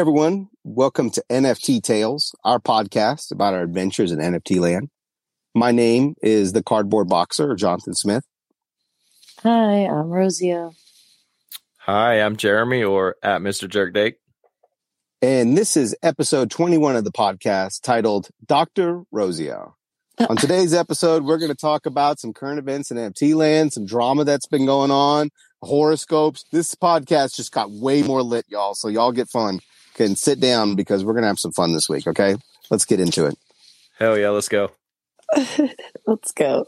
Hey everyone, welcome to NFT Tales, our podcast about our adventures in NFT land. My name is the cardboard boxer, Jonathan Smith. Hi, I'm Rosio. Hi, I'm Jeremy or at Mr. Jerkdake. And this is episode 21 of the podcast titled Dr. Rosio. On today's episode, we're going to talk about some current events in NFT land, some drama that's been going on, horoscopes. This podcast just got way more lit, y'all. So y'all get fun. Can sit down because we're going to have some fun this week. Okay. Let's get into it. Hell yeah, let's go. Let's go.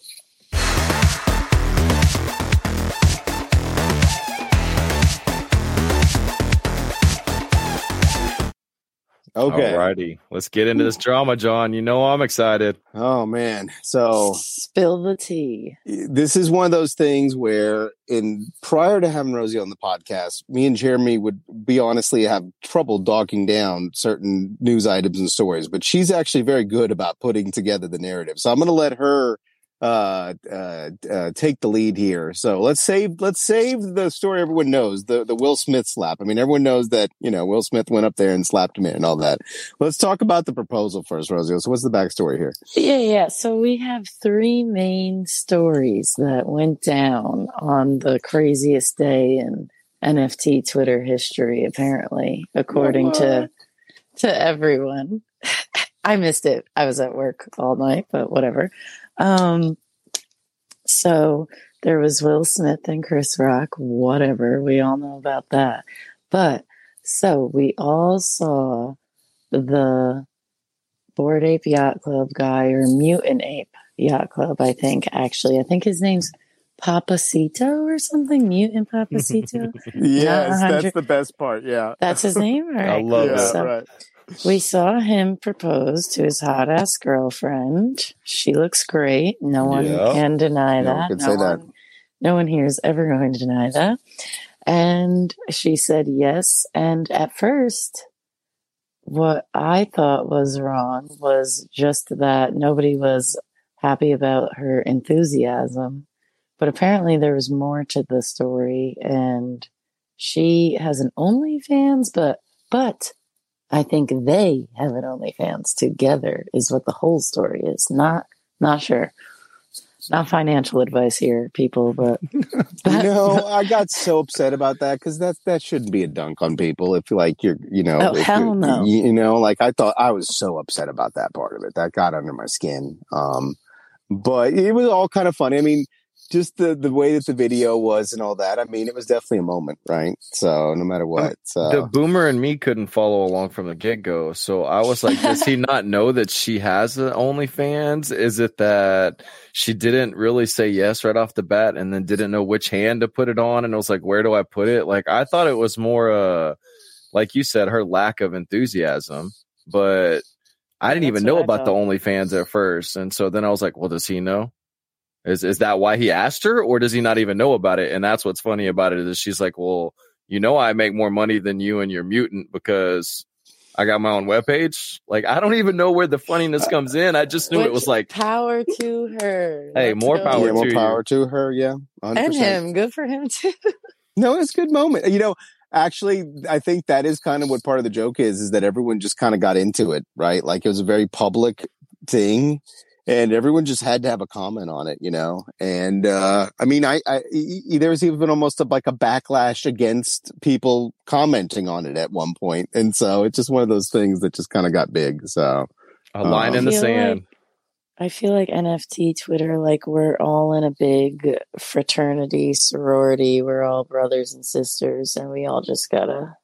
Okay. Alrighty. Let's get into this drama, John. You know I'm excited. Oh man. So Spill the tea. this is one of those things where in prior to having Rosie on the podcast, me and Jeremy would be honestly have trouble dogging down certain news items and stories, but she's actually very good about putting together the narrative. So I'm going to let her uh, uh, uh, take the lead here. So let's save let's save the story everyone knows the the Will Smith slap. I mean, everyone knows that you know Will Smith went up there and slapped him in and all that. Let's talk about the proposal first, Rosie. So what's the backstory here? Yeah, yeah. So we have three main stories that went down on the craziest day in NFT Twitter history, apparently, according to to everyone. I missed it. I was at work all night, but whatever. Um, so there was Will Smith and Chris Rock, whatever. We all know about that. But so we all saw the Bored Ape Yacht Club guy or Mutant Ape Yacht Club, I think, actually. I think his name's Papacito or something. Mutant Papacito. Yes, that's the best part. Yeah. That's his name? All I love cool. it. So- right. We saw him propose to his hot ass girlfriend. She looks great. No one Yeah. can deny No one that. can no say that. one, no one here is ever going to deny that. And she said yes. And at first, what I thought was wrong was just that nobody was happy about her enthusiasm. But apparently, there was more to the story, and she has an OnlyFans, but but I think they have an OnlyFans together is what the whole story is. Not not sure. Not financial advice here, people, but You know, I got so upset about that because that that shouldn't be a dunk on people. If like you're, you know, Oh, hell no. You, you know, like I thought I was so upset about that part of it. That got under my skin. Um, but it was all kind of funny. I mean, just the the way that the video was and all that. I mean, it was definitely a moment, right? So no matter what, so The boomer and me couldn't follow along from the get go. So I was like, does he not know that she has an OnlyFans? Is it that she didn't really say yes right off the bat and then didn't know which hand to put it on? And it was like, where do I put it? Like, I thought it was more, uh, like you said, her lack of enthusiasm, but I didn't That's even know I about the thought. OnlyFans at first. And so then I was like, well, does he know? Is is that why he asked her, or does he not even know about it? And that's what's funny about it is she's like, well, you know, I make more money than you and your mutant because I got my own webpage. Like, I don't even know where the funniness uh, comes in. I just knew it was like, power to her. Hey, Let's more go. power yeah, more to you. power to her. Yeah, 100%. and him. Good for him too. No, it's a good moment. You know, actually, I think that is kind of what part of the joke is, is that everyone just kind of got into it, right? Like it was a very public thing and everyone just had to have a comment on it, you know? And, uh, I mean, I, I, e- there was even almost a, like a backlash against people commenting on it at one point. And so it's just one of those things that just kind of got big. So, a line Um, in the sand. like- I feel like NFT Twitter, like we're all in a big fraternity, sorority. We're all brothers and sisters, and we all just gotta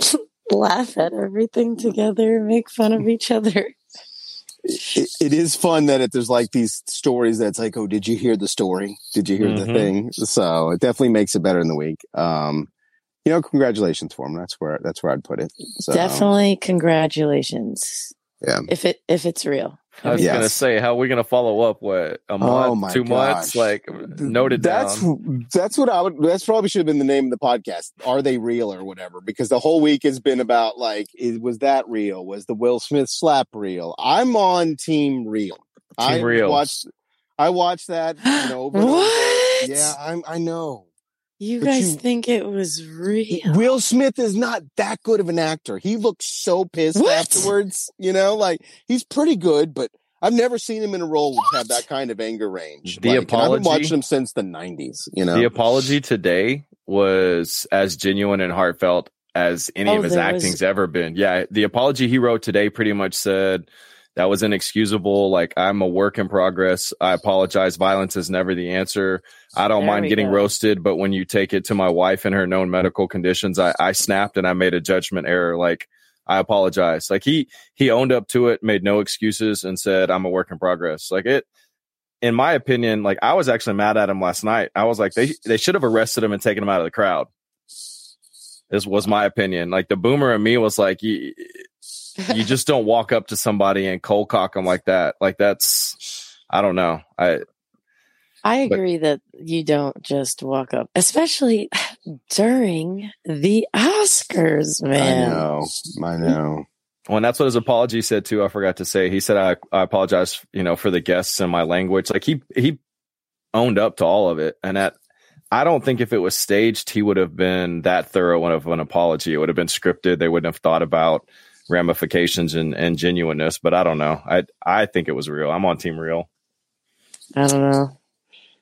laugh at everything together, make fun of each other. It, it is fun that it, there's like these stories that's like, oh, did you hear the story? Did you hear the Mhm. thing? So it definitely makes it better in the week. Um, you know, congratulations for him. That's where that's where I'd put it. So, Definitely, congratulations. Yeah. If it if it's real. I was Yes. gonna say, how are we gonna follow up? What a oh month, Oh my two months? Like noted That's down. that's what I would. That's probably should have been the name of the podcast. Are they real or whatever? Because the whole week has been about like, is, was that real? Was the Will Smith slap real? I'm on team real. I Team real. watched. I watched that. You know, over and over. What? Yeah, I'm. I know. You But guys you- think it was real? Will Smith is not that good of an actor. He looks so pissed What? afterwards. You know, like he's pretty good, but I've never seen him in a role that had that kind of anger range. The Like, and I've been apology- watching him since the '90s. You know, The apology today was as genuine and heartfelt as any Oh, of his there was- acting's ever been. Yeah, the apology he wrote today pretty much said that was inexcusable. Like I'm a work in progress. I apologize. Violence is never the answer. I don't There mind getting go. roasted, but when you take it to my wife and her known medical conditions, I, I snapped and I made a judgment error. Like I apologize. Like he he owned up to it, made no excuses, and said I'm a work in progress. Like it. In my opinion, like I was actually mad at him last night. I was like, they they should have arrested him and taken him out of the crowd. This was my opinion. Like the boomer in me was like, you, you just don't walk up to somebody and cold cock them like that. Like that's, I don't know. I I But- agree that you don't just walk up, especially during the Oscars, man. I know, I know. Well, and that's what his apology said too. I forgot to say. He said, "I, I apologize, you know, for the guests and my language." Like he he owned up to all of it, and that I don't think if it was staged, he would have been that thorough of an apology. It would have been scripted. They wouldn't have thought about ramifications and, and genuineness. But I don't know. I I think it was real. I'm on team real. I don't know.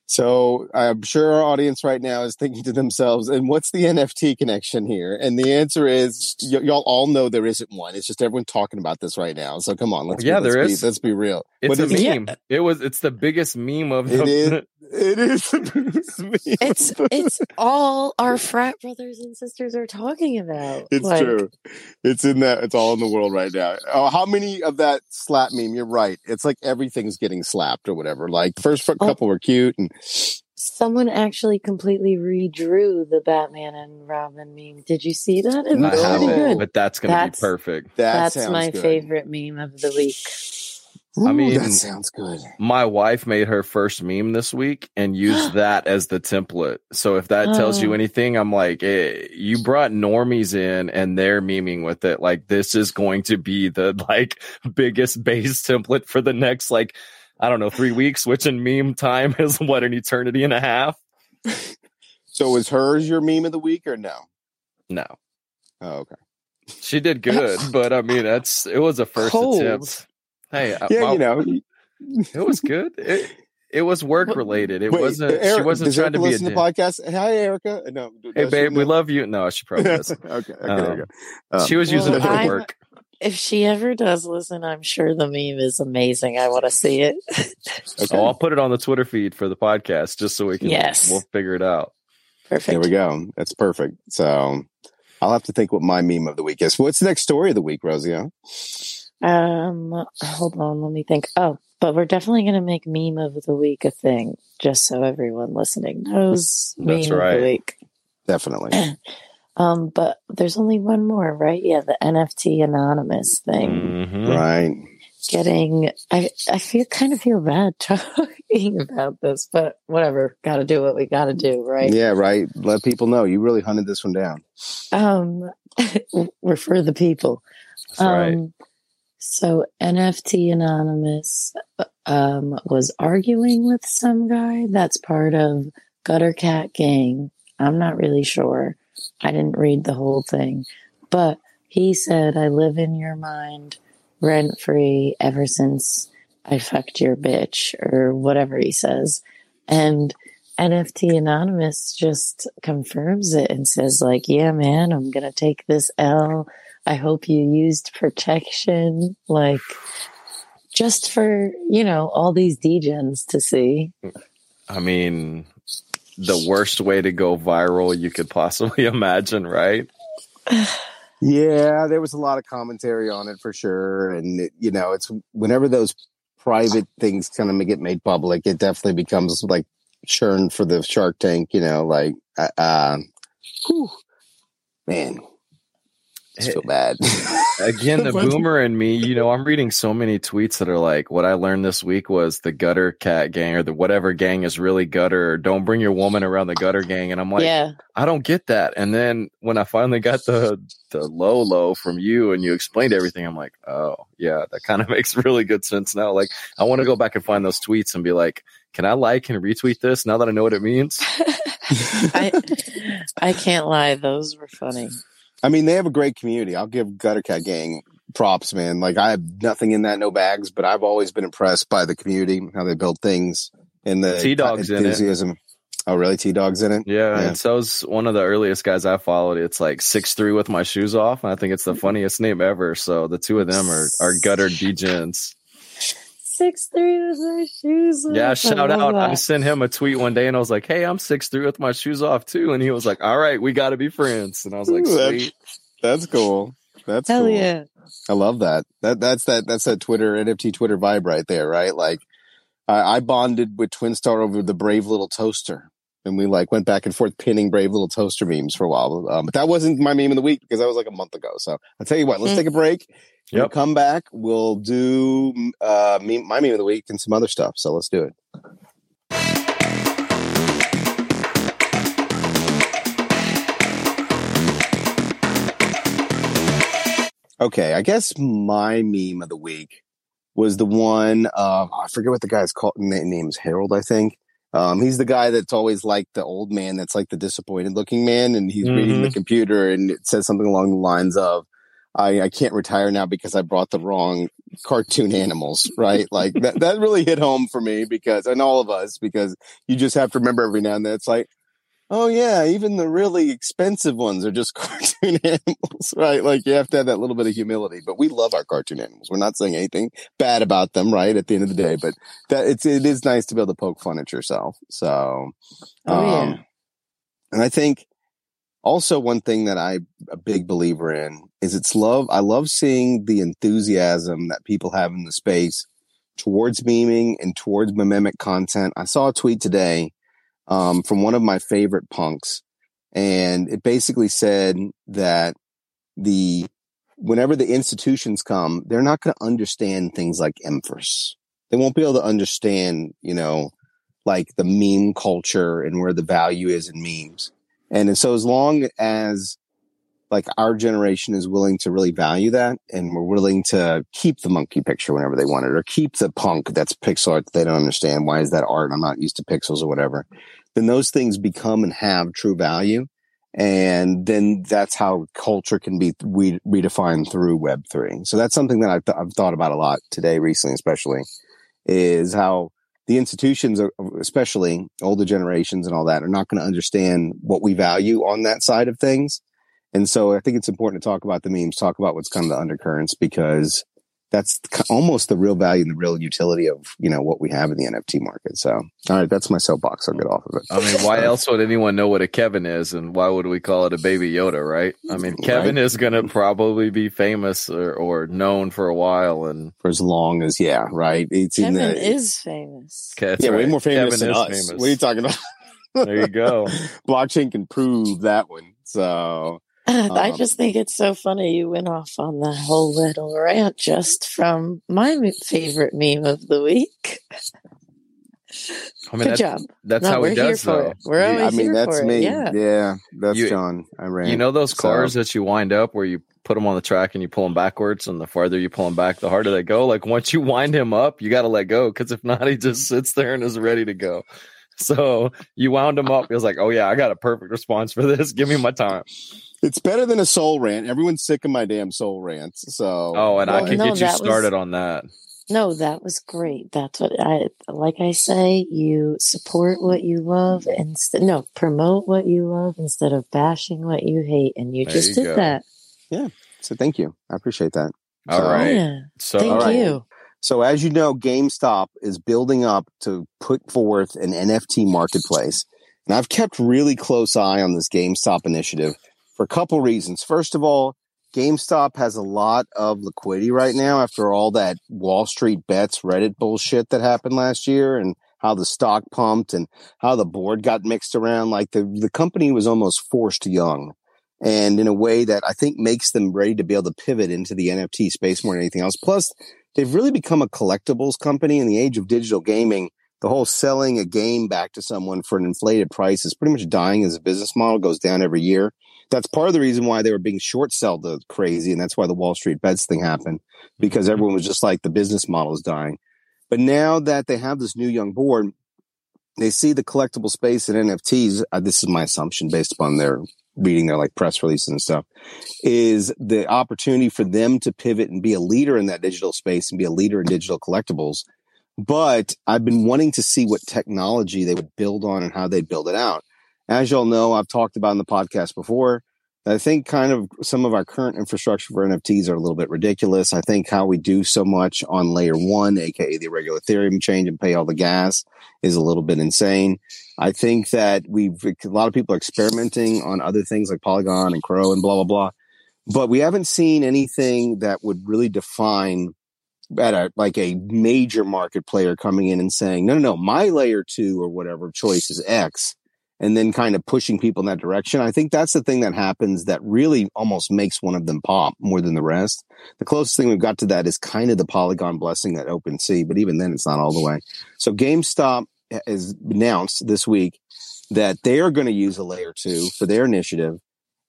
So I'm sure our audience right now is thinking to themselves, and what's the NFT connection here? And the answer is, y- y'all all know there isn't one. It's just everyone talking about this right now. So come on, let's Yeah, be, let's there be, is. Let's be real. It's What a is it? meme. It was. It's the biggest meme of It the. is. It is. It's me. It's it's all our frat brothers and sisters are talking about. It's Like, true. It's in that. It's all in the world right now. Oh, how many of that slap meme? You're right. It's like everything's getting slapped or whatever. Like first Oh. couple were cute, and Someone actually completely redrew the Batman and Robin meme. Did you see that? It was No. pretty haven't, good. but that's going to be perfect. that That's my good. favorite meme of the week. I mean- that sounds good. my wife made her first meme this week and used that as the template. So if that tells you Oh. anything, I'm like, eh, you brought normies in and they're memeing with it. Like this is going to be the like biggest base template for the next like I don't know three weeks, which in meme time is what an eternity and a half. So is hers your meme of the week or no? No, Oh, okay. she did good, but I mean that's it was a first Cold. attempt. Hey, uh, Yeah, my- you know. it was good. It, it was work related. It Wait, wasn't. she wasn't trying Erica to be a listen to dick. podcast. Hi, Erica. No, Hey, does she babe, we love you. No, she probably does. okay, okay, there Um, you go. Um, she was using it for I'm- work. If she ever does listen, I'm sure the meme is amazing. I want to see it. okay. Oh, I'll put it on the Twitter feed for the podcast just so we can. Yes. we'll figure it out. Perfect. There we go. That's perfect. So I'll have to think what my meme of the week is. What's the next story of the week, Rosie? Huh? Um, hold on, let me think. Oh, but we're definitely going to make meme of the week a thing, just so everyone listening knows That's meme of the week. Definitely. Um, but there's only one more, right? Yeah, the NFT anonymous thing. Mhm. Right. Getting, I, I feel kind of feel bad talking about this, but whatever. Got to do what we got to do, right? Yeah, right. Let people know you really hunted this one down. Um, we're for the people. That's right. So NFT Anonymous um, was arguing with some guy that's part of Gutter Cat Gang. I'm not really sure. I didn't read the whole thing, but he said, I live in your mind rent free ever since I fucked your bitch, or whatever he says. And NFT Anonymous just confirms it and says, like, yeah, man, I'm going to take this L. I hope you used protection, like, just for, you know, all these degens to see. I mean, the worst way to go viral you could possibly imagine, right? Yeah, there was a lot of commentary on it for sure, and it, you know, it's whenever those private things kind of get made public, it definitely becomes like churn for the Shark Tank. You know, like, uh, uh whew, man, I just feel bad. Again, the boomer and me, you know, I'm reading so many tweets that are like, what I learned this week was the gutter cat gang or the whatever gang is really gutter or don't bring your woman around the gutter gang. And I'm like, yeah. I don't get that. And then when I finally got the the low low from you and you explained everything, I'm like, oh yeah, that kind of makes really good sense now. Like I want to go back and find those tweets and be like, can I like and retweet this now that I know what it means? I I can't lie; those were funny. I mean, they have a great community. I'll give Guttercat Gang props, man. Like I have nothing in that, no bags, but I've always been impressed by the community, how they build things, and the T Dog's in it. Oh, really? T Dog's in it? Yeah, yeah. And so's one of the earliest guys I followed. It's like six three with my shoes off, and I think it's the funniest name ever. So the two of them are are gutter degens. Six three with my shoes off. Yeah, shout I out. That. I sent him a tweet one day and I was like, Hey, I'm six three with my shoes off too. And he was like, All right, we gotta be friends. And I was like, Sweet. That's, that's cool. That's Hell cool. yeah. I love that. That that's that that's that Twitter NFT Twitter vibe right there, right? Like I, I bonded with Twinstar over the brave little toaster and we like went back and forth pinning brave little toaster memes for a while. Um, but that wasn't my meme of the week because that was like a month ago. So I'll tell you what, let's mm. take a break. Yep. We'll come back. We'll do uh, meme, my meme of the week and some other stuff. So let's do it. Okay, I guess my meme of the week was the one. Uh, I forget what the guy's called. Name is Harold, I think. Um, he's the guy that's always like the old man that's like the disappointed looking man and he's mm-hmm. reading the mm-hmm. computer and it says something along the lines of, I, I can't retire now because I brought the wrong cartoon animals, right? Like that, that really hit home for me because, and all of us, because you just have to remember every now and then it's like, oh yeah, even the really expensive ones are just cartoon animals, right? Like you have to have that little bit of humility, but we love our cartoon animals. We're not saying anything bad about them, right? At the end of the day, but that it's, it is nice to be able to poke fun at yourself. So, oh, yeah. Um, and I think also one thing that I a big believer in is it's love. I love seeing the enthusiasm that people have in the space towards memeing and towards mimic content. I saw a tweet today um, from one of my favorite punks. And it basically said that the, whenever the institutions come, they're not going to understand things like Emphas. They won't be able to understand, you know, like the meme culture and where the value is in memes. And so as long as like our generation is willing to really value that and we're willing to keep the monkey picture whenever they want it or keep the punk that's pixel art that they don't understand. Why is that art? I'm not used to pixels or whatever then those things become and have true value. And then that's how culture can be re- redefined through Web3. So that's something that I've, th- I've thought about a lot today, recently, especially is how the institutions, especially older generations and all that, are not going to understand what we value on that side of things. And so I think it's important to talk about the memes, talk about what's kind of the undercurrents because that's almost the real value and the real utility of you know what we have in the NFT market. So, all right, that's my soapbox. I'll get off of it. I mean, why else would anyone know what a Kevin is, and why would we call it a Baby Yoda, right? I mean, Kevin right. is going to probably be famous or, or, known for a while, and for as long as yeah, right. It's Kevin the, is famous. Okay, yeah, right. way more famous Kevin than us. Famous. What are you talking about? there you go. Blockchain can prove that one. So I um, just think it's so funny you went off on the whole little rant just from my favorite meme of the week. I mean, Good that's, job. That's no, how he does, though. We're always I mean, here that's for me. It. Yeah. yeah, that's you, John. I ran. You know those cars so. that you wind up where you put them on the track and you pull them backwards, and the farther you pull them back, the harder they go. Like once you wind him up, you got to let go because if not, he just sits there and is ready to go. So you wound him up. He was like, "Oh yeah, I got a perfect response for this. Give me my time." It's better than a soul rant. Everyone's sick of my damn soul rants. So oh, and well, I can no, get you started was, on that. No, that was great. That's what I like. I say you support what you love instead. No, promote what you love instead of bashing what you hate, and you there just you did go. that. Yeah. So thank you. I appreciate that. All so, right. Yeah. So thank right. you. So as you know, GameStop is building up to put forth an NFT marketplace. And I've kept really close eye on this GameStop initiative for a couple reasons. First of all, GameStop has a lot of liquidity right now after all that Wall Street bets Reddit bullshit that happened last year and how the stock pumped and how the board got mixed around. Like the, the company was almost forced young and in a way that I think makes them ready to be able to pivot into the NFT space more than anything else. Plus, they've really become a collectibles company in the age of digital gaming. The whole selling a game back to someone for an inflated price is pretty much dying as a business model, goes down every year that's part of the reason why they were being short sold crazy. And that's why the Wall Street bets thing happened because everyone was just like the business model is dying. But now that they have this new young board, they see the collectible space in NFTs. Uh, this is my assumption based upon their reading their like press releases and stuff is the opportunity for them to pivot and be a leader in that digital space and be a leader in digital collectibles. But I've been wanting to see what technology they would build on and how they build it out. As y'all know, I've talked about in the podcast before. I think kind of some of our current infrastructure for NFTs are a little bit ridiculous. I think how we do so much on layer one, aka the regular Ethereum change and pay all the gas is a little bit insane. I think that we've, a lot of people are experimenting on other things like Polygon and Crow and blah, blah, blah. But we haven't seen anything that would really define at a, like a major market player coming in and saying, no, no, no, my layer two or whatever choice is X and then kind of pushing people in that direction. I think that's the thing that happens that really almost makes one of them pop more than the rest. The closest thing we've got to that is kind of the Polygon blessing at OpenSea, but even then it's not all the way. So GameStop has announced this week that they are going to use a layer two for their initiative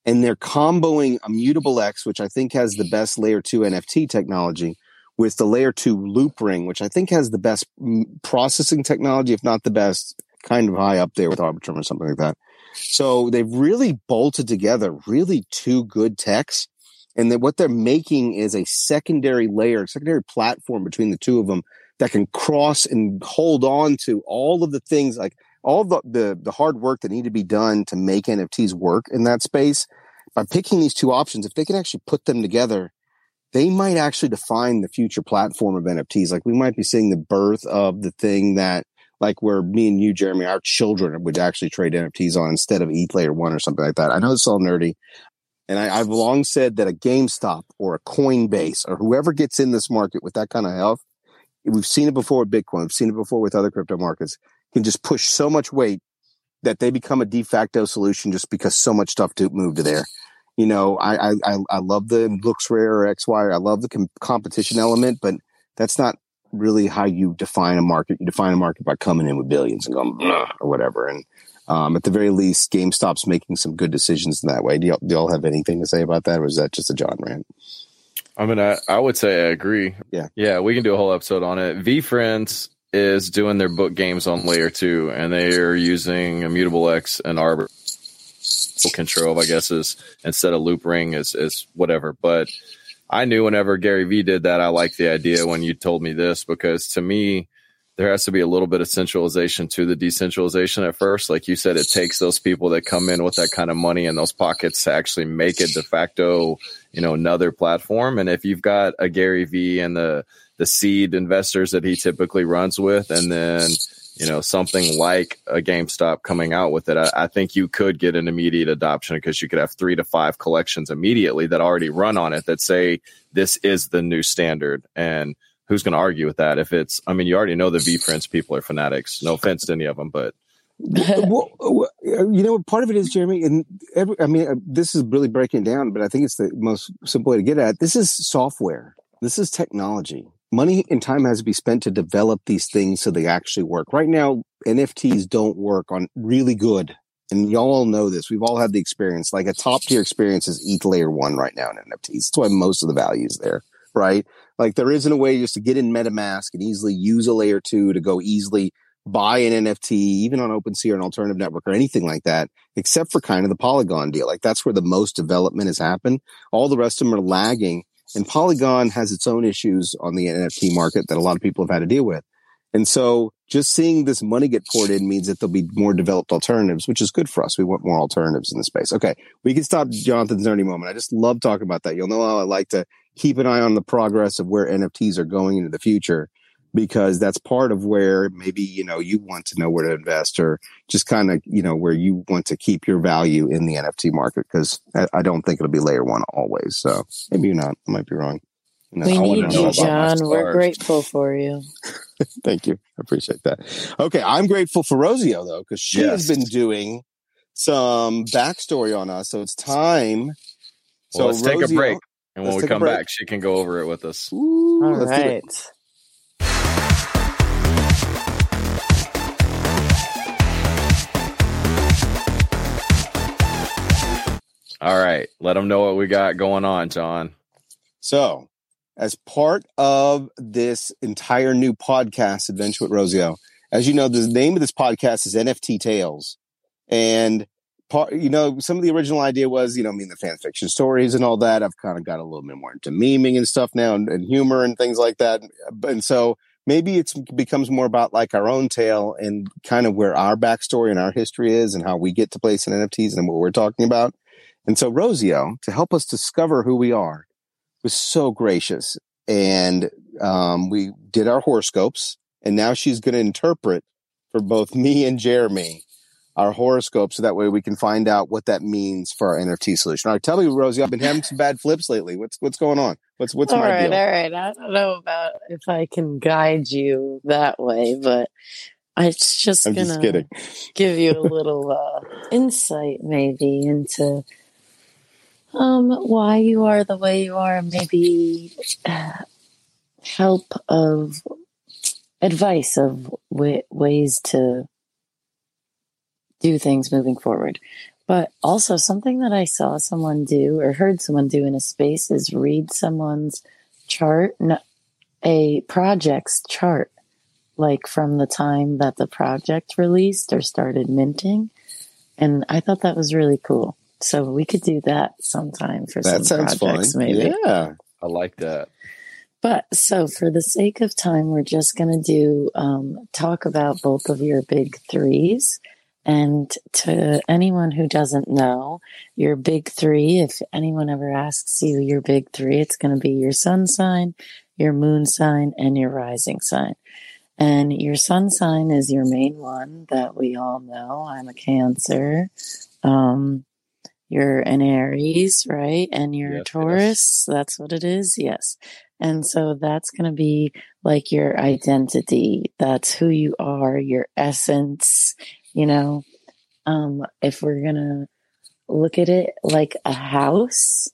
and they're comboing Immutable X, which I think has the best layer two NFT technology with the layer two Loopring, which I think has the best processing technology, if not the best kind of high up there with Arbitrum or something like that. So they've really bolted together really two good techs. And that what they're making is a secondary layer, secondary platform between the two of them that can cross and hold on to all of the things like all the, the, the hard work that need to be done to make NFTs work in that space. By picking these two options, if they can actually put them together, they might actually define the future platform of NFTs. Like we might be seeing the birth of the thing that like where me and you, Jeremy, our children would actually trade NFTs on instead of ETH Layer One or something like that. I know it's all nerdy. And I, have long said that a GameStop or a Coinbase or whoever gets in this market with that kind of health, we've seen it before with Bitcoin, we've seen it before with other crypto markets, can just push so much weight that they become a de facto solution just because so much stuff to move to there. You know, I I I love the LooksRare or XY. I love the com- competition element, but that's not really how you define a market. You define a market by coming in with billions and going or whatever. And um, at the very least, GameStop's making some good decisions in that way. Do y'all, do y'all have anything to say about that, or is that just a John rant? I mean, I, I would say I agree. Yeah, yeah, we can do a whole episode on it. VeeFriends is doing their book games on layer two, and they are using Immutable X and Arbor control, I guess, is instead of Loopring is is whatever. But I knew whenever Gary Vee did that, I liked the idea when you told me this because to me, there has to be a little bit of centralization to the decentralization at first. Like you said, it takes those people that come in with that kind of money in those pockets to actually make it de facto, you know, another platform. And if you've got a Gary Vee and the the seed investors that he typically runs with, and then you know something like a GameStop coming out with it, I, I think you could get an immediate adoption because you could have three to five collections immediately that already run on it that say this is the new standard and who's going to argue with that if it's i mean you already know the VeeFriends people are fanatics no offense to any of them but well, you know, part of it is Jeremy, and every, I mean, uh, this is really breaking down, but I think it's the most simple way to get at. This is software. This is technology money and time has to be spent to develop these things so they actually work. Right now, NFTs don't work on really good. And y'all all know this. We've all had the experience. Like a top tier experience is ETH layer one right now in NFTs. That's why most of the value is there, right? Like there isn't a way just to get in MetaMask and easily use a layer two to go easily buy an NFT, even on OpenSea or an alternative network or anything like that, except for kind of the Polygon deal. Like that's where the most development has happened. All the rest of them are lagging and Polygon has its own issues on the NFT market that a lot of people have had to deal with. And so just seeing this money get poured in means that there'll be more developed alternatives, which is good for us. We want more alternatives in the space. Okay. We can stop Jonathan's nerdy moment. I just love talking about that. You'll know how I like to keep an eye on the progress of where NFTs are going into the future because that's part of where maybe, you know, you want to know where to invest or just kind of, you know, where you want to keep your value in the NFT market. Cause I, I don't think it'll be layer one always. So maybe you're not, I might be wrong. No, we need you, John. We're grateful for you. Thank you. I appreciate that. Okay. I'm grateful for Rosio though, because she yes. has been doing some backstory on us. So it's time. Well, so let's Rosio, take a break. And when we come back, she can go over it with us. Ooh, All right. All right. Let them know what we got going on, John. So, as part of this entire new podcast, Adventure with Rosio, as you know, the name of this podcast is NFT Tales. And part, you know, some of the original idea was, you know, I mean, the fan fiction stories and all that. I've kind of got a little bit more into memeing and stuff now and, and humor and things like that. And so maybe it becomes more about like our own tale and kind of where our backstory and our history is and how we get to place in NFTs and what we're talking about. And so Rosio, to help us discover who we are, was so gracious. And um, we did our horoscopes, and now she's going to interpret for both me and Jeremy our horoscope so that way we can find out what that means for our NFT solution. All right, tell me, Rosie, I've been having some bad flips lately. What's what's going on? What's what's all my right, deal? All right, I don't know about if I can guide you that way, but it's just I'm gonna just give you a little uh, insight, maybe into um why you are the way you are, maybe uh, help of advice of w- ways to do things moving forward. But also, something that I saw someone do or heard someone do in a space is read someone's chart, a project's chart, like from the time that the project released or started minting. And I thought that was really cool. So we could do that sometime for That some sounds projects, fun. maybe. Yeah. I like that. But so for the sake of time, we're just going to do um, talk about both of your big threes. And to anyone who doesn't know, your big three, if anyone ever asks you your big three, it's going to be your sun sign, your moon sign, and your rising sign. And your sun sign is your main one that we all know. I'm a Cancer. Um, you're an Aries, right? And you're Yes, a Taurus. That's what it is. Yes. And so that's going to be like your identity. That's who you are, your essence, you know. Um, if we're going to look at it like a house,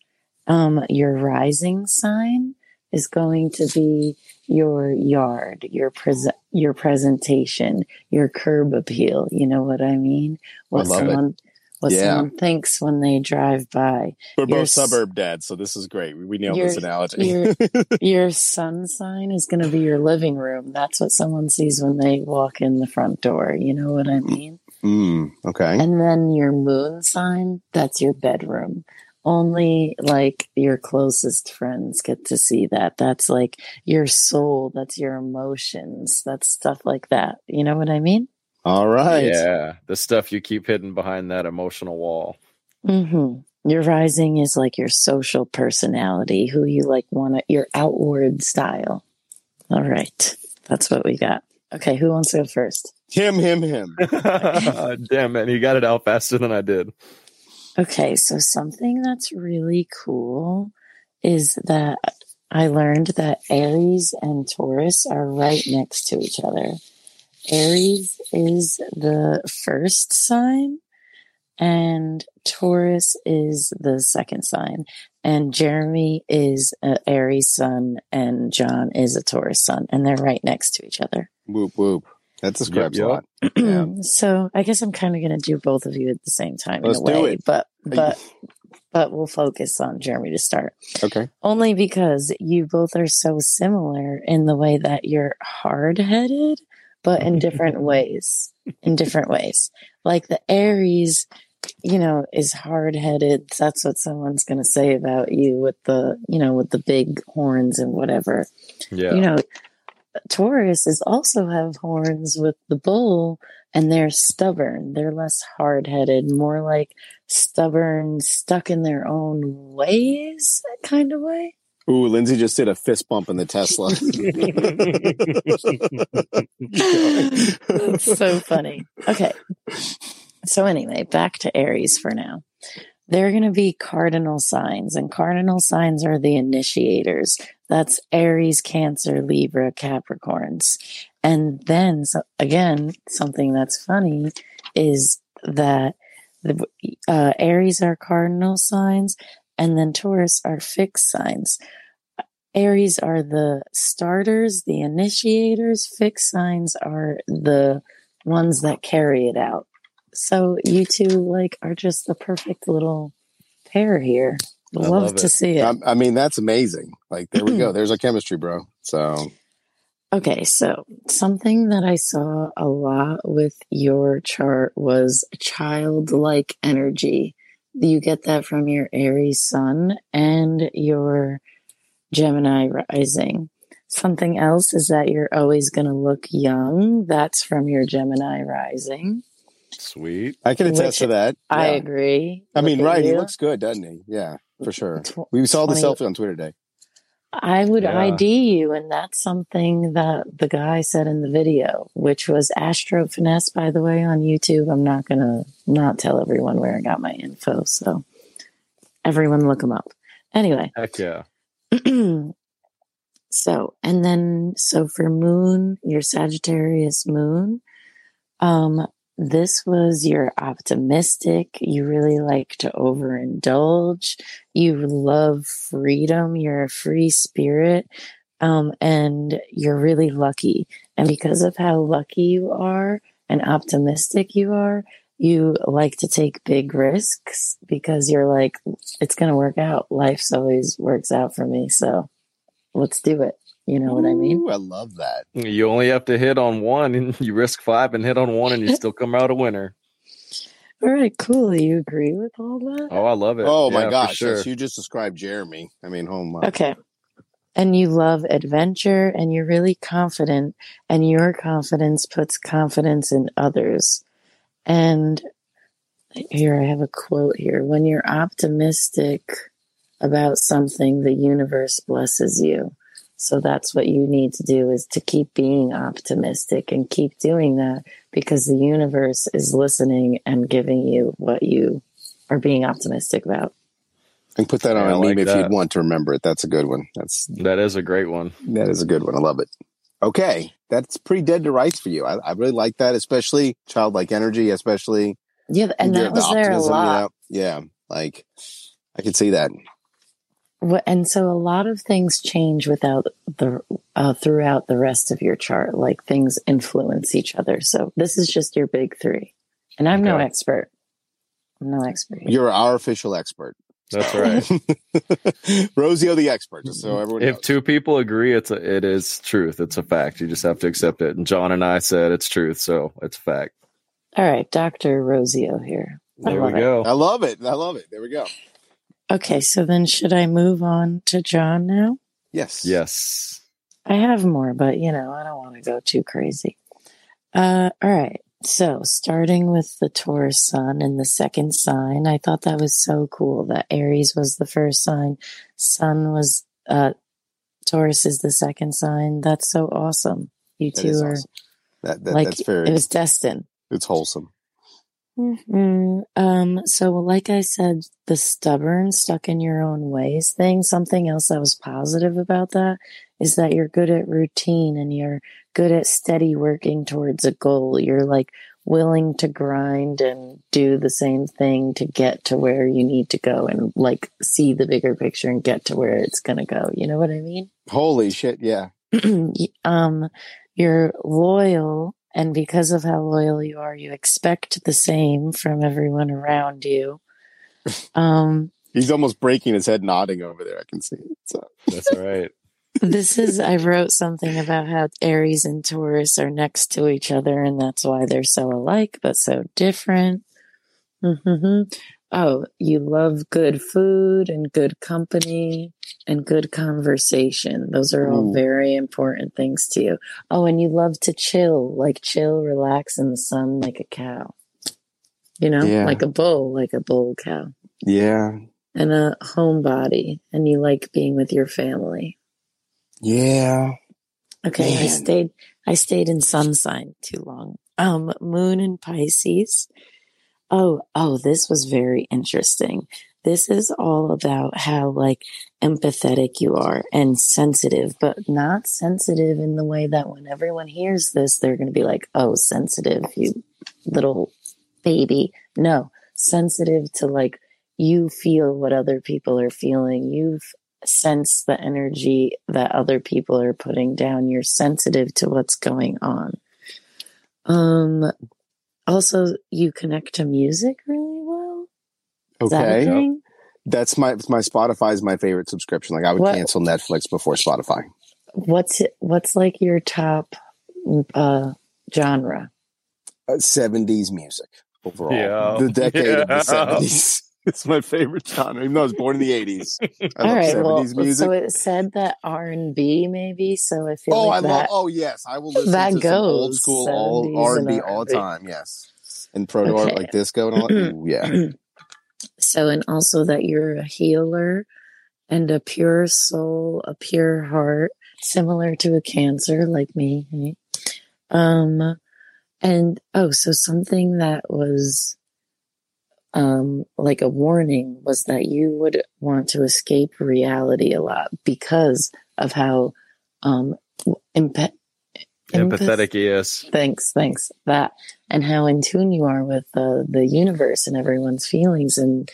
um, your rising sign is going to be your yard, your present, your presentation, your curb appeal. You know what I mean? What love it. What Yeah. someone thinks when they drive by. We're Your both suburb dads, so this is great. We nailed Your- this analogy. your your sun sign is going to be your living room. That's what someone sees when they walk in the front door. You know what I mean? mm, okay. And then your moon sign, that's your bedroom. Only like your closest friends get to see that. That's like your soul, that's your emotions, that's stuff like that. You know what I mean? All right. Yeah, the stuff you keep hidden behind that emotional wall. Mm-hmm. Your rising is like your social personality, who you like want to, your outward style. All right. That's what we got. Okay. Who wants to go first? Him, him, him. Damn it, he got it out faster than I did. Okay. So something that's really cool is that I learned that Aries and Taurus are right next to each other. Aries is the first sign and Taurus is the second sign. And Jeremy is a Aries sun and John is a Taurus sun and they're right next to each other. whoop, whoop. That describes Yep, a lot. Yeah. so I guess I'm kind of going to do both of you at the same time Let's in a way, it. but, but, but we'll focus on Jeremy to start Okay. only because you both are so similar in the way that you're hard headed, but in different ways. In different ways. Like the Aries, you know, is hard headed. That's what someone's going to say about you with the, you know, with the big horns and whatever. Yeah. You know, Taurus is also have horns with the bull and they're stubborn. They're less hard headed, more like stubborn, stuck in their own ways, that kind of way. Ooh, Lindsay just did a fist bump in the Tesla. That's so funny. Okay. So, anyway, back to Aries for now. They're going to be cardinal signs, and cardinal signs are the initiators. That's Aries, Cancer, Libra, Capricorns. And then, so again, something that's funny is that the uh, Aries are cardinal signs, and then Taurus are fixed signs. Aries are the starters, the initiators. Fixed signs are the ones that carry it out. So you two like are just the perfect little pair here. Love, love to see it. I, I mean, that's amazing. Like, there we go. There's our chemistry, bro. So, Okay, so something that I saw a lot with your chart was childlike energy. You get that from your Aries sun and your Gemini rising. Something else is that you're always going to look young. That's from your Gemini rising. Sweet. I can attest Which to that. I Yeah. agree. I mean, Look at right? He looks good, doesn't he? Yeah, for sure. Tw- We saw the 20 selfie on Twitter today. I would Yeah. ID you, and that's something that the guy said in the video, which was Astro Finesse, by the way, on YouTube. I'm not gonna not tell everyone where I got my info, so everyone look him up. Anyway, Heck yeah. so and then so for Moon, your Sagittarius Moon, um, this was your optimistic. You really like to overindulge. You love freedom. You're a free spirit. Um, and you're really lucky. And because of how lucky you are and optimistic you are, you like to take big risks because you're like, it's going to work out. Life's always works out for me. So let's do it. You know what I mean? I love that. You only have to hit on one and you risk five and hit on one and you still come out a winner. All right, cool. You agree with all that? Oh, I love it. Oh Yeah, my gosh! Sure. yes, you just described Jeremy. I mean, oh home. Okay. And you love adventure and you're really confident, and your confidence puts confidence in others. And here I have a quote here when you're optimistic about something, the universe blesses you. So that's what you need to do is to keep being optimistic and keep doing that because the universe is listening and giving you what you are being optimistic about. And put that on Yeah, I a like meme if that. you'd want to remember it. That's a good one. That's That is a great one. that is a good one. I love it. Okay, that's pretty dead to rights for you. I, I really like that, especially childlike energy, especially Yeah, and that the was there a optimism, you lot. know? Yeah, like I could see that. Wh- And so a lot of things change without the uh, throughout the rest of your chart. Like things influence each other. So this is just your big three, and I'm no expert. I'm no expert. here. You're our official expert, That's right. Rosio the expert. Just so everyone if knows. two people agree, it's a, it is truth. It's a fact. You just have to accept it. And John and I said it's truth, so it's a fact. All right, Doctor Rosio here. There we love it. go. I love it. I love it. There we go. Okay, so then should I move on to John now? Yes. Yes. I have more, but you know, I don't want to go too crazy. Uh, all right. So starting with the Taurus sun and the second sign, I thought that was so cool that Aries was the first sign, Sun was, uh, Taurus is the second sign. That's so awesome. You That two is are awesome. That, that like, that's very. it was destined. it's wholesome. Mhm. Um, so like I said, the stubborn, stuck in your own ways thing, something else that was positive about that is that you're good at routine and you're good at steady working towards a goal. You're like willing to grind and do the same thing to get to where you need to go and like see the bigger picture and get to where it's going to go. You know what I mean? Holy shit! Yeah. um, you're loyal, and because of how loyal you are, you expect the same from everyone around you. Um, He's almost breaking his head, nodding over there. I can see it. So That's all right. this is I wrote something about how Aries and Taurus are next to each other, and that's why they're so alike but so different. hmm Oh, you love good food and good company and good conversation. Those are all Ooh. very important things to you. Oh, and you love to chill, like chill, relax in the sun like a cow. You know, Yeah. like a bull, like a bull cow. yeah, And a homebody, and you like being with your family. yeah. Okay, I stayed I stayed in sun sign too long. Um moon in Pisces. Oh, oh, this was very interesting. This is all about how like empathetic you are and sensitive, but not sensitive in the way that when everyone hears this, they're going to be like, "Oh, sensitive, you little baby." No, sensitive to like you feel what other people are feeling. You sense the energy that other people are putting down. You're sensitive to what's going on. Um, also, you connect to music really well. Is that a Okay, thing? that's my my Spotify is my favorite subscription. Like I would What- cancel Netflix before Spotify. what's what's like your top uh, genre? Uh, 70s music overall. Yeah. The decade of the Yeah. 70s. It's my favorite genre, even though I was born in the 80s. I All love right, well, music. so it said that R and B maybe, so I feel oh, like I that. love. Oh, yes, I will listen that to some old school 70s all R and B all the time. Yes, and proto art like disco and all. Ooh, yeah, so, and also that you're a healer and a pure soul, a pure heart, similar to a cancer like me. Um, and oh, so something that was um like a warning was that you would want to escape reality a lot because of how um empath- Empathetic, yes. Thanks, thanks. That and how in tune you are with uh, the universe and everyone's feelings and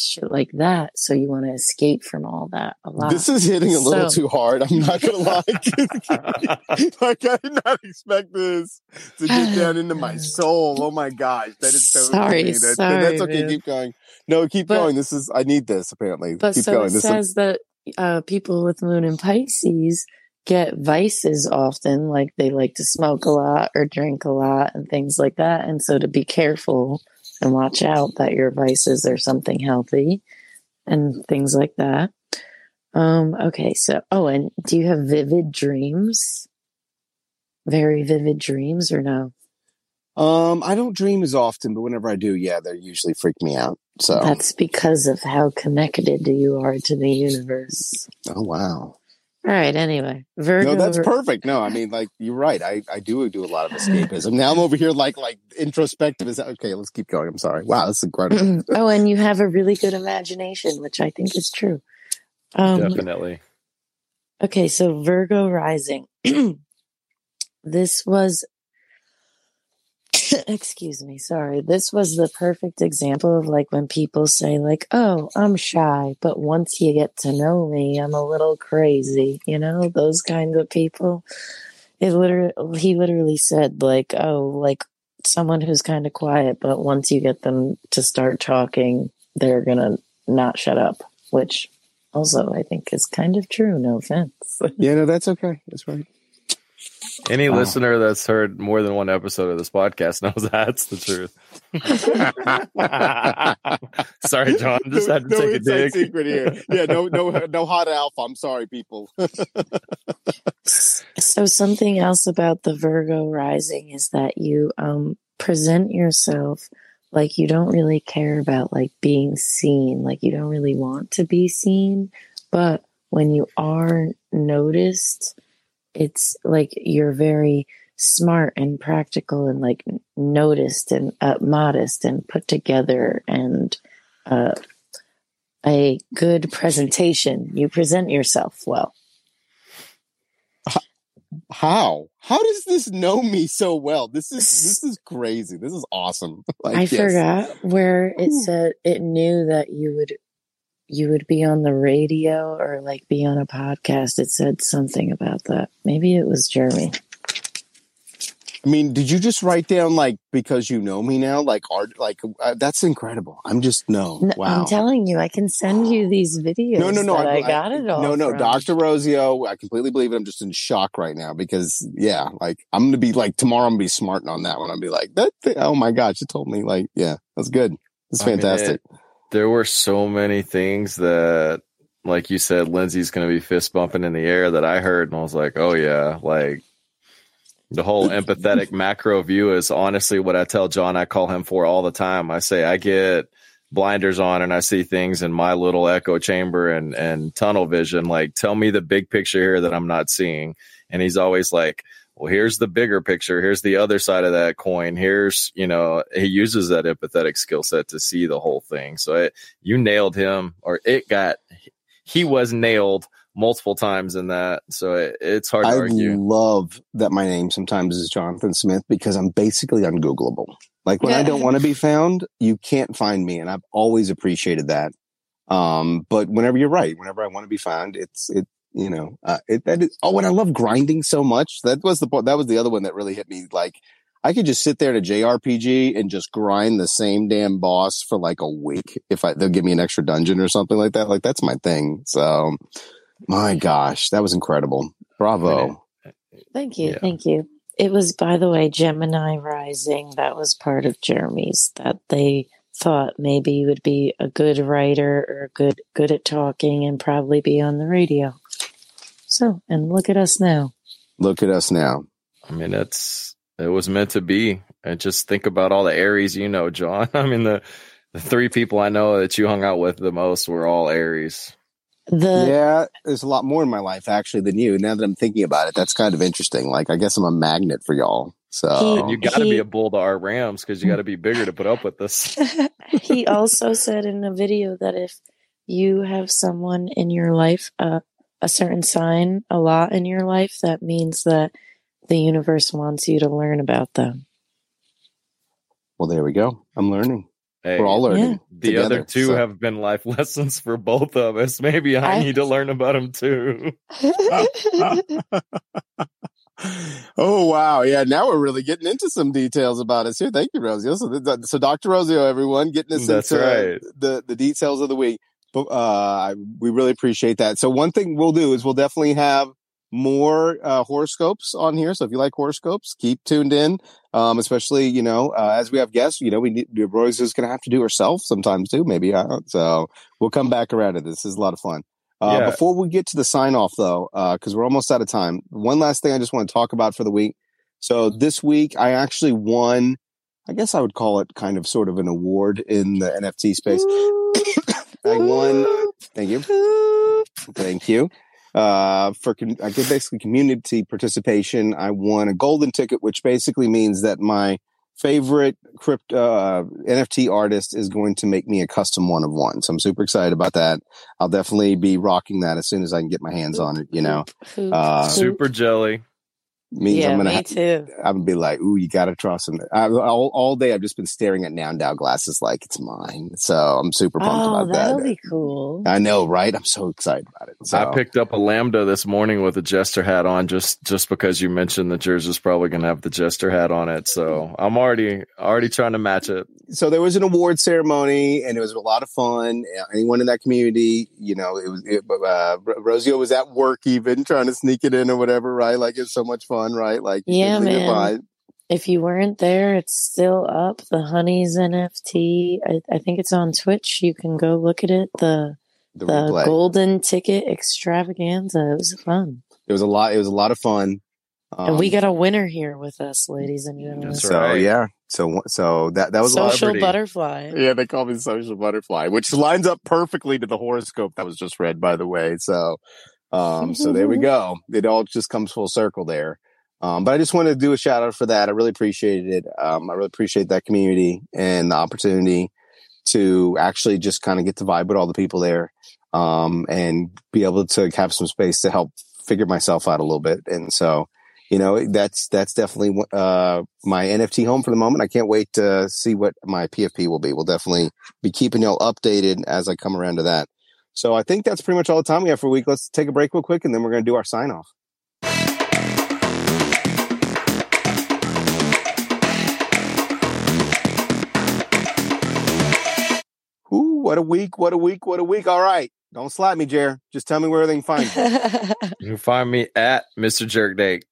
shit like that. So you want to escape from all that a lot. this is hitting a little So- too hard. I'm not gonna lie. like I did not expect this to get down into my soul. Oh my gosh, that is so Sorry, funny. That- sorry, that's okay. man. Keep going. No, keep But- going. This is. I need this. Apparently, but keep so going. it This is. says that uh, people with moon and Pisces get vices often, like they like to smoke a lot or drink a lot and things like that. And so to be careful and watch out that your vices are something healthy and things like that. Um, okay, so oh, and do you have vivid dreams? Very vivid dreams or no? Um, I don't dream as often, but whenever I do, yeah, they usually freak me out. So, That's because of how connected you are to the universe. oh wow. All right, anyway. Virgo No, that's perfect. No, I mean, like you're right. I, I do do a lot of escapism. Now I'm over here like like introspective. Is okay? Let's keep going. I'm sorry. Wow, that's incredible. oh, and you have a really good imagination, which I think is true. Um, Definitely. okay, so Virgo rising. this was, excuse me, sorry. This was the perfect example of like when people say, like, oh, I'm shy, but once you get to know me, I'm a little crazy. You know, those kind of people. It literally, he literally said, like, oh, like someone who's kind of quiet, but once you get them to start talking, they're gonna not shut up, which also I think is kind of true. No offense. yeah, no, that's okay. That's right. Any Wow. listener that's heard more than one episode of this podcast knows that's the truth. Sorry, John. Just had to no take a dig. secret here. Yeah, no, no, no hot alpha. I'm sorry, people. So something else about the Virgo rising is that you um present yourself like you don't really care about like being seen, like you don't really want to be seen, but when you are noticed, it's like you're very smart and practical and like noticed and uh, modest and put together and uh a good presentation. You present yourself well. How? How does this know me so well? This is this is crazy. This is awesome. Like, I yes. forgot where it said it knew that you would you would be on the radio or like be on a podcast. It said something about that. Maybe it was Jeremy. I mean, did you just write down like because you know me now? Like art, like uh, that's incredible. I'm just no. N- wow. I'm telling you, I can send you these videos. no, no, no. that I, got it all. No, no, from. Doctor Rosio. I completely believe it. I'm just in shock right now because yeah, like I'm gonna be like tomorrow. I'm gonna be smarting on that one. I'll be like that. Thing, oh my gosh, you told me. Like yeah, that's good. It's I mean, fantastic. it- there were so many things that, like you said, Lindsay's going to be fist bumping in the air that I heard, and I was like, oh yeah, like the whole empathetic macro view is honestly what I tell John. I call him for all the time. I say I get blinders on and I see things in my little echo chamber and and tunnel vision. Like, tell me the big picture here that I'm not seeing. And he's always like, well, here's the bigger picture. Here's the other side of that coin. Here's, you know, he uses that empathetic skill set to see the whole thing. So it, you nailed him, or it got, he was nailed multiple times in that. So it, it's hard to I love that my name sometimes is Jonathan Smith because I'm basically ungoogleable. Like when I don't want to be found, you can't find me, and I've always appreciated that. Um, but whenever you're right, whenever I want to be found, it's it. You know, uh, it that is. Oh, and I love grinding so much. That was the part. That was the other one that really hit me. Like I could just sit there in a JRPG and just grind the same damn boss for like a week if I they'll give me an extra dungeon or something like that. Like that's my thing. So, my gosh, that was incredible. Bravo. Thank you. Yeah. Thank you. It was, by the way, Gemini Rising. That was part of Jeremy's that they thought maybe you would be a good writer or good good at talking and probably be on the radio. So, and look at us now. Look at us now. I mean, it's it was meant to be. And just think about all the Aries you know, John. I mean, the the three people I know that you hung out with the most were all Aries. The yeah, there's a lot more in my life actually than you. Now that I'm thinking about it, that's kind of interesting. Like, I guess I'm a magnet for y'all. So He- And you got to be a bull to our Rams because you got to be bigger to put up with this. he also said in a video that if you have someone in your life, uh, a certain sign a lot in your life, that means that the universe wants you to learn about them. well, there we go. I'm learning. Hey, We're all learning. Yeah. the together, other two so- have been life lessons for both of us. Maybe I, I- need to learn about them too. oh wow, yeah. Now we're really getting into some details about us here. Thank you, Rosio. So, so Dr. Rosio, everyone, getting us That's into right. the the details of the week. But uh, we really appreciate that. So one thing we'll do is we'll definitely have more uh, horoscopes on here. So if you like horoscopes, keep tuned in. Um, especially you know uh, as we have guests, you know we need Rose is going to have to do herself sometimes too. Maybe uh, so we'll come back around to this. This is a lot of fun. Uh, Yeah. Before we get to the sign off, though, because we're almost out of time, one last thing I just want to talk about for the week. So this week, I actually won. I guess I would call it kind of sort of an award in the NFT space. I won. Thank you. Thank you. Uh, for con- I get basically community participation. I won a golden ticket, which basically means that my favorite crypto uh, NFT artist is going to make me a custom one of one. So I'm super excited about that. I'll definitely be rocking that as soon as I can get my hands on it. You know, Uh. Super jelly. Means yeah, I'm gonna me ha- too. I'm gonna be like, ooh, you gotta trust some. I, all, all day I've just been staring at Noun DAO glasses like it's mine. So I'm super pumped Oh, about that'll that. be cool. I know, right? I'm so excited about it. So I picked up a lambda this morning with a jester hat on, just just because you mentioned that yours is probably going to have the jester hat on it. So I'm already already trying to match it. so there was an award ceremony and it was a lot of fun. Anyone in that community, you know, it was, it, uh, Rosio was at work even trying to sneak it in or whatever, right? Like it's so much fun, right? Like, you Yeah, can it man. If you weren't there, it's still up. The Honeys NFT. I, I think it's on Twitch. You can go look at it. The The the golden ticket extravaganza. It was fun. It was a lot. It was a lot of fun. and we Um, got a winner here with us, ladies and gentlemen. That's so yeah. So so that that was a lot of Social butterfly. Yeah, they call me social butterfly, which lines up perfectly to the horoscope that was just read, by the way. So, um, so there we go. It all just comes full circle there. Um, but I just wanted to do a shout out for that. I really appreciated it. Um, I really appreciate that community and the opportunity to actually just kind of get to vibe with all the people there, um, and be able to have some space to help figure myself out a little bit. And so, you know, that's, that's definitely, uh, my NFT home for the moment. I can't wait to see what my PFP will be. We'll definitely be keeping y'all updated as I come around to that. So I think that's pretty much all the time we have for a week. Let's take a break real quick and then we're going to do our sign off. Ooh, what a week. What a week. What a week. All right. Don't slap me, Jer. Just tell me where they can find you. You can find me at Mr. Jerk Date.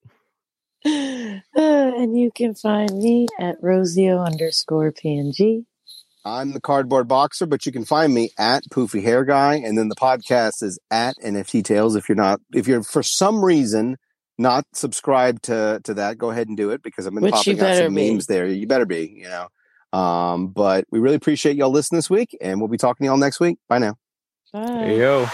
Uh, and you can find me at Rosio underscore PNG. I'm the cardboard boxer, but you can find me at Poofy Hair Guy, and then the podcast is at NFT Tales. If you're not, if you're for some reason not subscribed to to that, go ahead and do it because I've been Which popping out some be. memes there. You better be, you know. Um, but we really appreciate y'all listening this week, and we'll be talking to y'all next week. Bye now. Bye. Hey, yo.